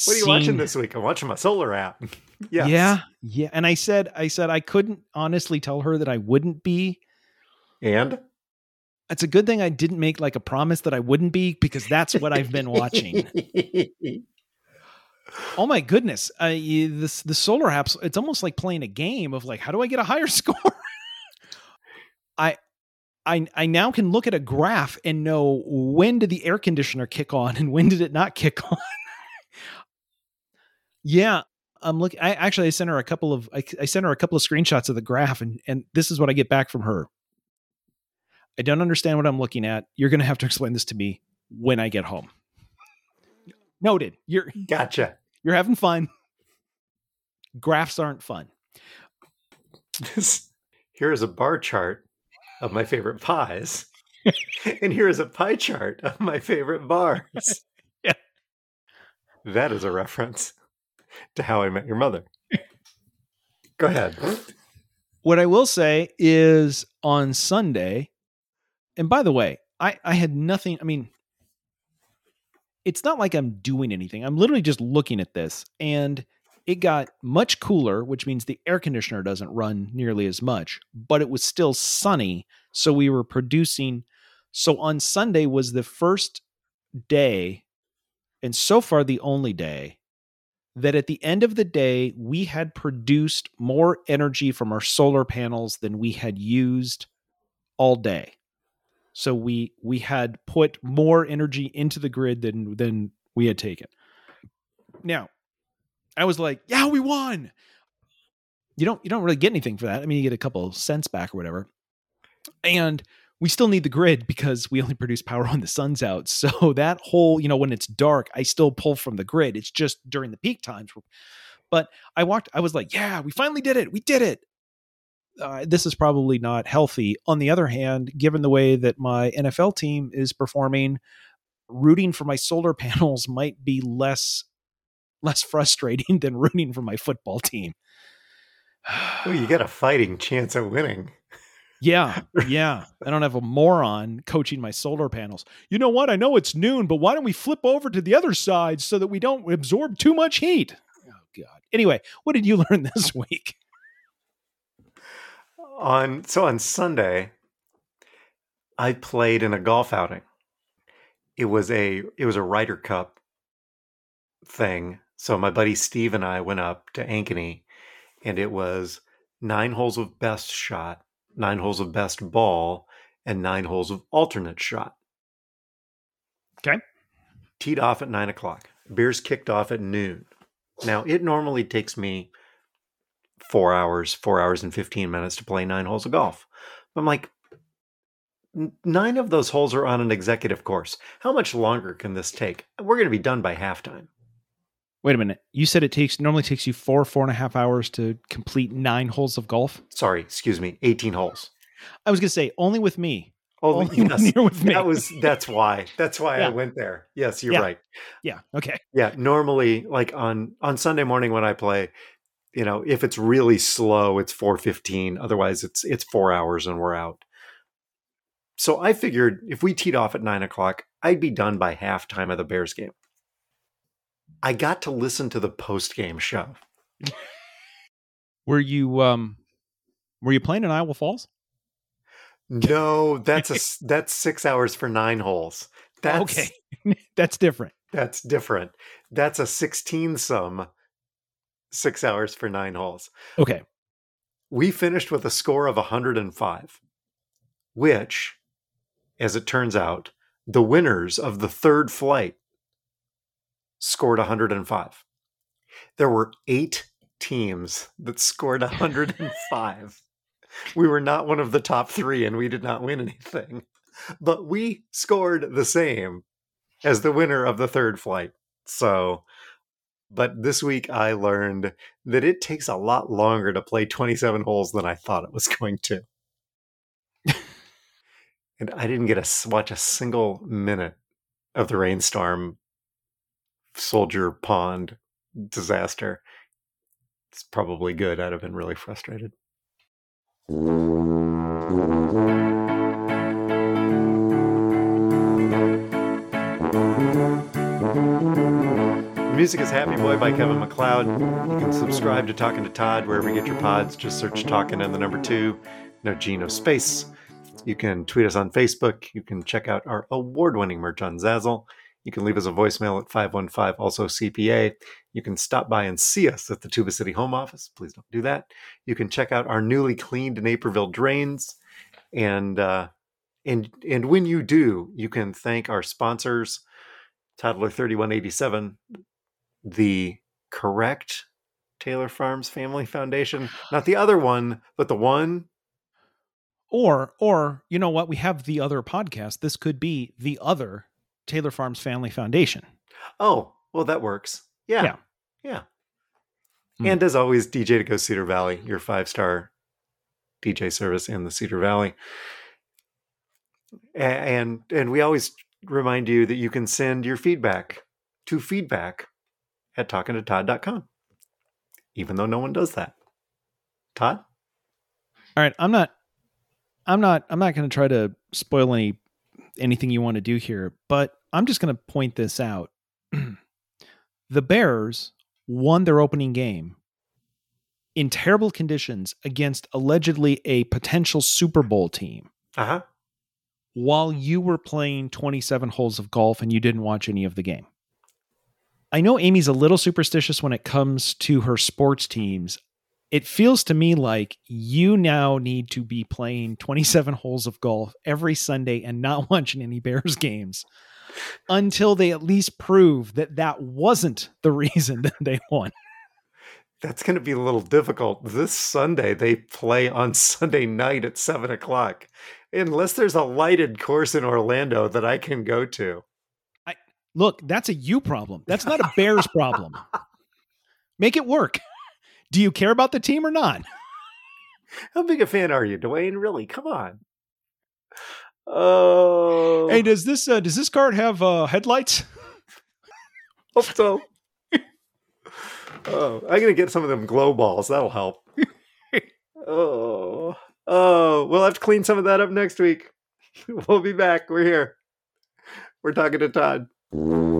What are you watching this week? I'm watching my solar app. yes. Yeah, yeah. And I said, I said I couldn't honestly tell her that I wouldn't be. And it's a good thing I didn't make like a promise that I wouldn't be because that's what I've been watching. Oh my goodness! Uh, this the solar apps. It's almost like playing a game of like, how do I get a higher score? I I I now can look at a graph and know when did the air conditioner kick on and when did it not kick on. yeah, I'm looking. I actually I sent her a couple of I, I sent her a couple of screenshots of the graph and and this is what I get back from her. I don't understand what I'm looking at. You're going to have to explain this to me when I get home. Noted. You're Gotcha. you're having fun. Graphs aren't fun. This, here is a bar chart of my favorite pies. and here is a pie chart of my favorite bars. Yeah. That is a reference to how I met your mother. Go ahead. What I will say is on Sunday, and by the way, I, I had nothing. I mean, it's not like I'm doing anything. I'm literally just looking at this, and it got much cooler, which means the air conditioner doesn't run nearly as much, but it was still sunny. So we were producing. So on Sunday was the first day, and so far the only day, that at the end of the day, we had produced more energy from our solar panels than we had used all day. So we we had put more energy into the grid than than we had taken. Now, I was like, "Yeah, we won." You don't you don't really get anything for that. I mean, you get a couple cents back or whatever. And we still need the grid because we only produce power when the sun's out. So that whole, you know, when it's dark, I still pull from the grid. It's just during the peak times. But I walked, I was like, yeah, we finally did it. We did it. Uh, this is probably not healthy. On the other hand, given the way that my NFL team is performing, rooting for my solar panels might be less less frustrating than rooting for my football team. Oh, you got a fighting chance of winning. Yeah, yeah. I don't have a moron coaching my solar panels. You know what? I know it's noon, but why don't we flip over to the other side so that we don't absorb too much heat? Oh God. Anyway, what did you learn this week? On so on Sunday, I played in a golf outing. It was a it was a Ryder Cup thing. So my buddy Steve and I went up to Ankeny, and it was nine holes of best shot, nine holes of best ball, and nine holes of alternate shot. Okay. Teed off at nine o'clock. Beers kicked off at noon. Now it normally takes me four hours, four hours and fifteen minutes to play nine holes of golf. I'm like, nine of those holes are on an executive course. How much longer can this take? We're going to be done by halftime. Wait a minute. You said it takes normally takes you four, four and a half hours to complete nine holes of golf. Sorry, excuse me, 18 holes. I was gonna say only with me. Oh, Only yes, when you're with me. that was that's why. That's why Yeah. I went there. Yes, you're Yeah. right. Yeah. Okay. Yeah, normally like on on Sunday morning when I play, you know, if it's really slow, it's 4:15. Otherwise, it's it's 4 hours and we're out. So I figured if we teed off at 9 o'clock, I'd be done by halftime of the Bears game. I got to listen to the post game show. Were you um were you playing in Iowa Falls? No, that's a that's 6 hours for 9 holes. That's okay. That's different. That's different. That's a 16 sum, six hours for nine holes. Okay. We finished with a score of 105, which, as it turns out, the winners of the third flight scored 105. There were eight teams that scored 105. we were not one of the top three and we did not win anything, but we scored the same as the winner of the third flight. So, but this week I learned that it takes a lot longer to play 27 holes than I thought it was going to. and I didn't get to watch a single minute of the rainstorm soldier pond disaster. It's probably good. I'd have been really frustrated. Music is Happy Boy by Kevin MacLeod. You can subscribe to Talking to Todd wherever you get your pods. Just search Talking and the number two, no G, no space. You can tweet us on Facebook. You can check out our award winning merch on Zazzle. You can leave us a voicemail at 515 also CPA. You can stop by and see us at the Tuba City home office. Please don't do that. You can check out our newly cleaned Naperville drains. And uh, And and when you do, you can thank our sponsors, Toddler 3187, the correct Taylor Farms Family Foundation, not the other one, but the one Or, or you know what? We have the other podcast. This could be the other Taylor Farms Family Foundation. Oh, well, that works. Yeah. Yeah. Yeah. Hmm. And as always, DJ to go Cedar Valley, your five star DJ service in the Cedar Valley. And and we always remind you that you can send your feedback to feedback at talkingtotodd.com, even though no one does that. Todd? All right, I'm not I'm not I'm not going to try to spoil any anything you want to do here, but I'm just going to point this out. the Bears won their opening game in terrible conditions against allegedly a potential Super Bowl team Uh huh. while you were playing 27 holes of golf and you didn't watch any of the game. I know Amy's a little superstitious when it comes to her sports teams. It feels to me like you now need to be playing 27 holes of golf every Sunday and not watching any Bears games until they at least prove that that wasn't the reason that they won. That's going to be a little difficult. This Sunday, they play on Sunday night at seven o'clock. Unless there's a lighted course in Orlando that I can go to. Look, that's a you problem. That's not a Bears problem. Make it work. Do you care about the team or not? How big a fan are you, Dwayne? Really? Come on. Oh, Hey, does this uh, does this card have uh, headlights? hope so. oh, I'm gonna get some of them glow balls. That'll help. oh, oh, we'll have to clean some of that up next week. We'll be back. We're here. We're talking to Todd. Oh,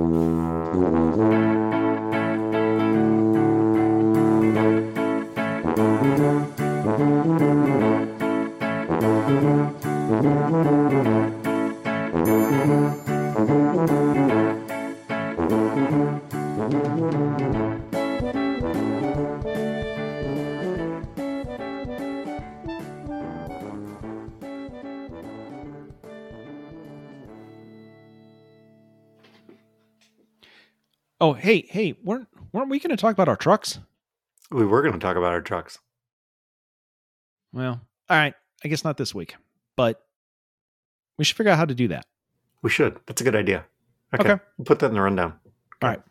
hey, hey, weren't weren't we going to talk about our trucks? We were going to talk about our trucks. Well, all right, I guess not this week, but we should figure out how to do that. We should. That's a good idea. Okay. Okay. We'll put that in the rundown. All right.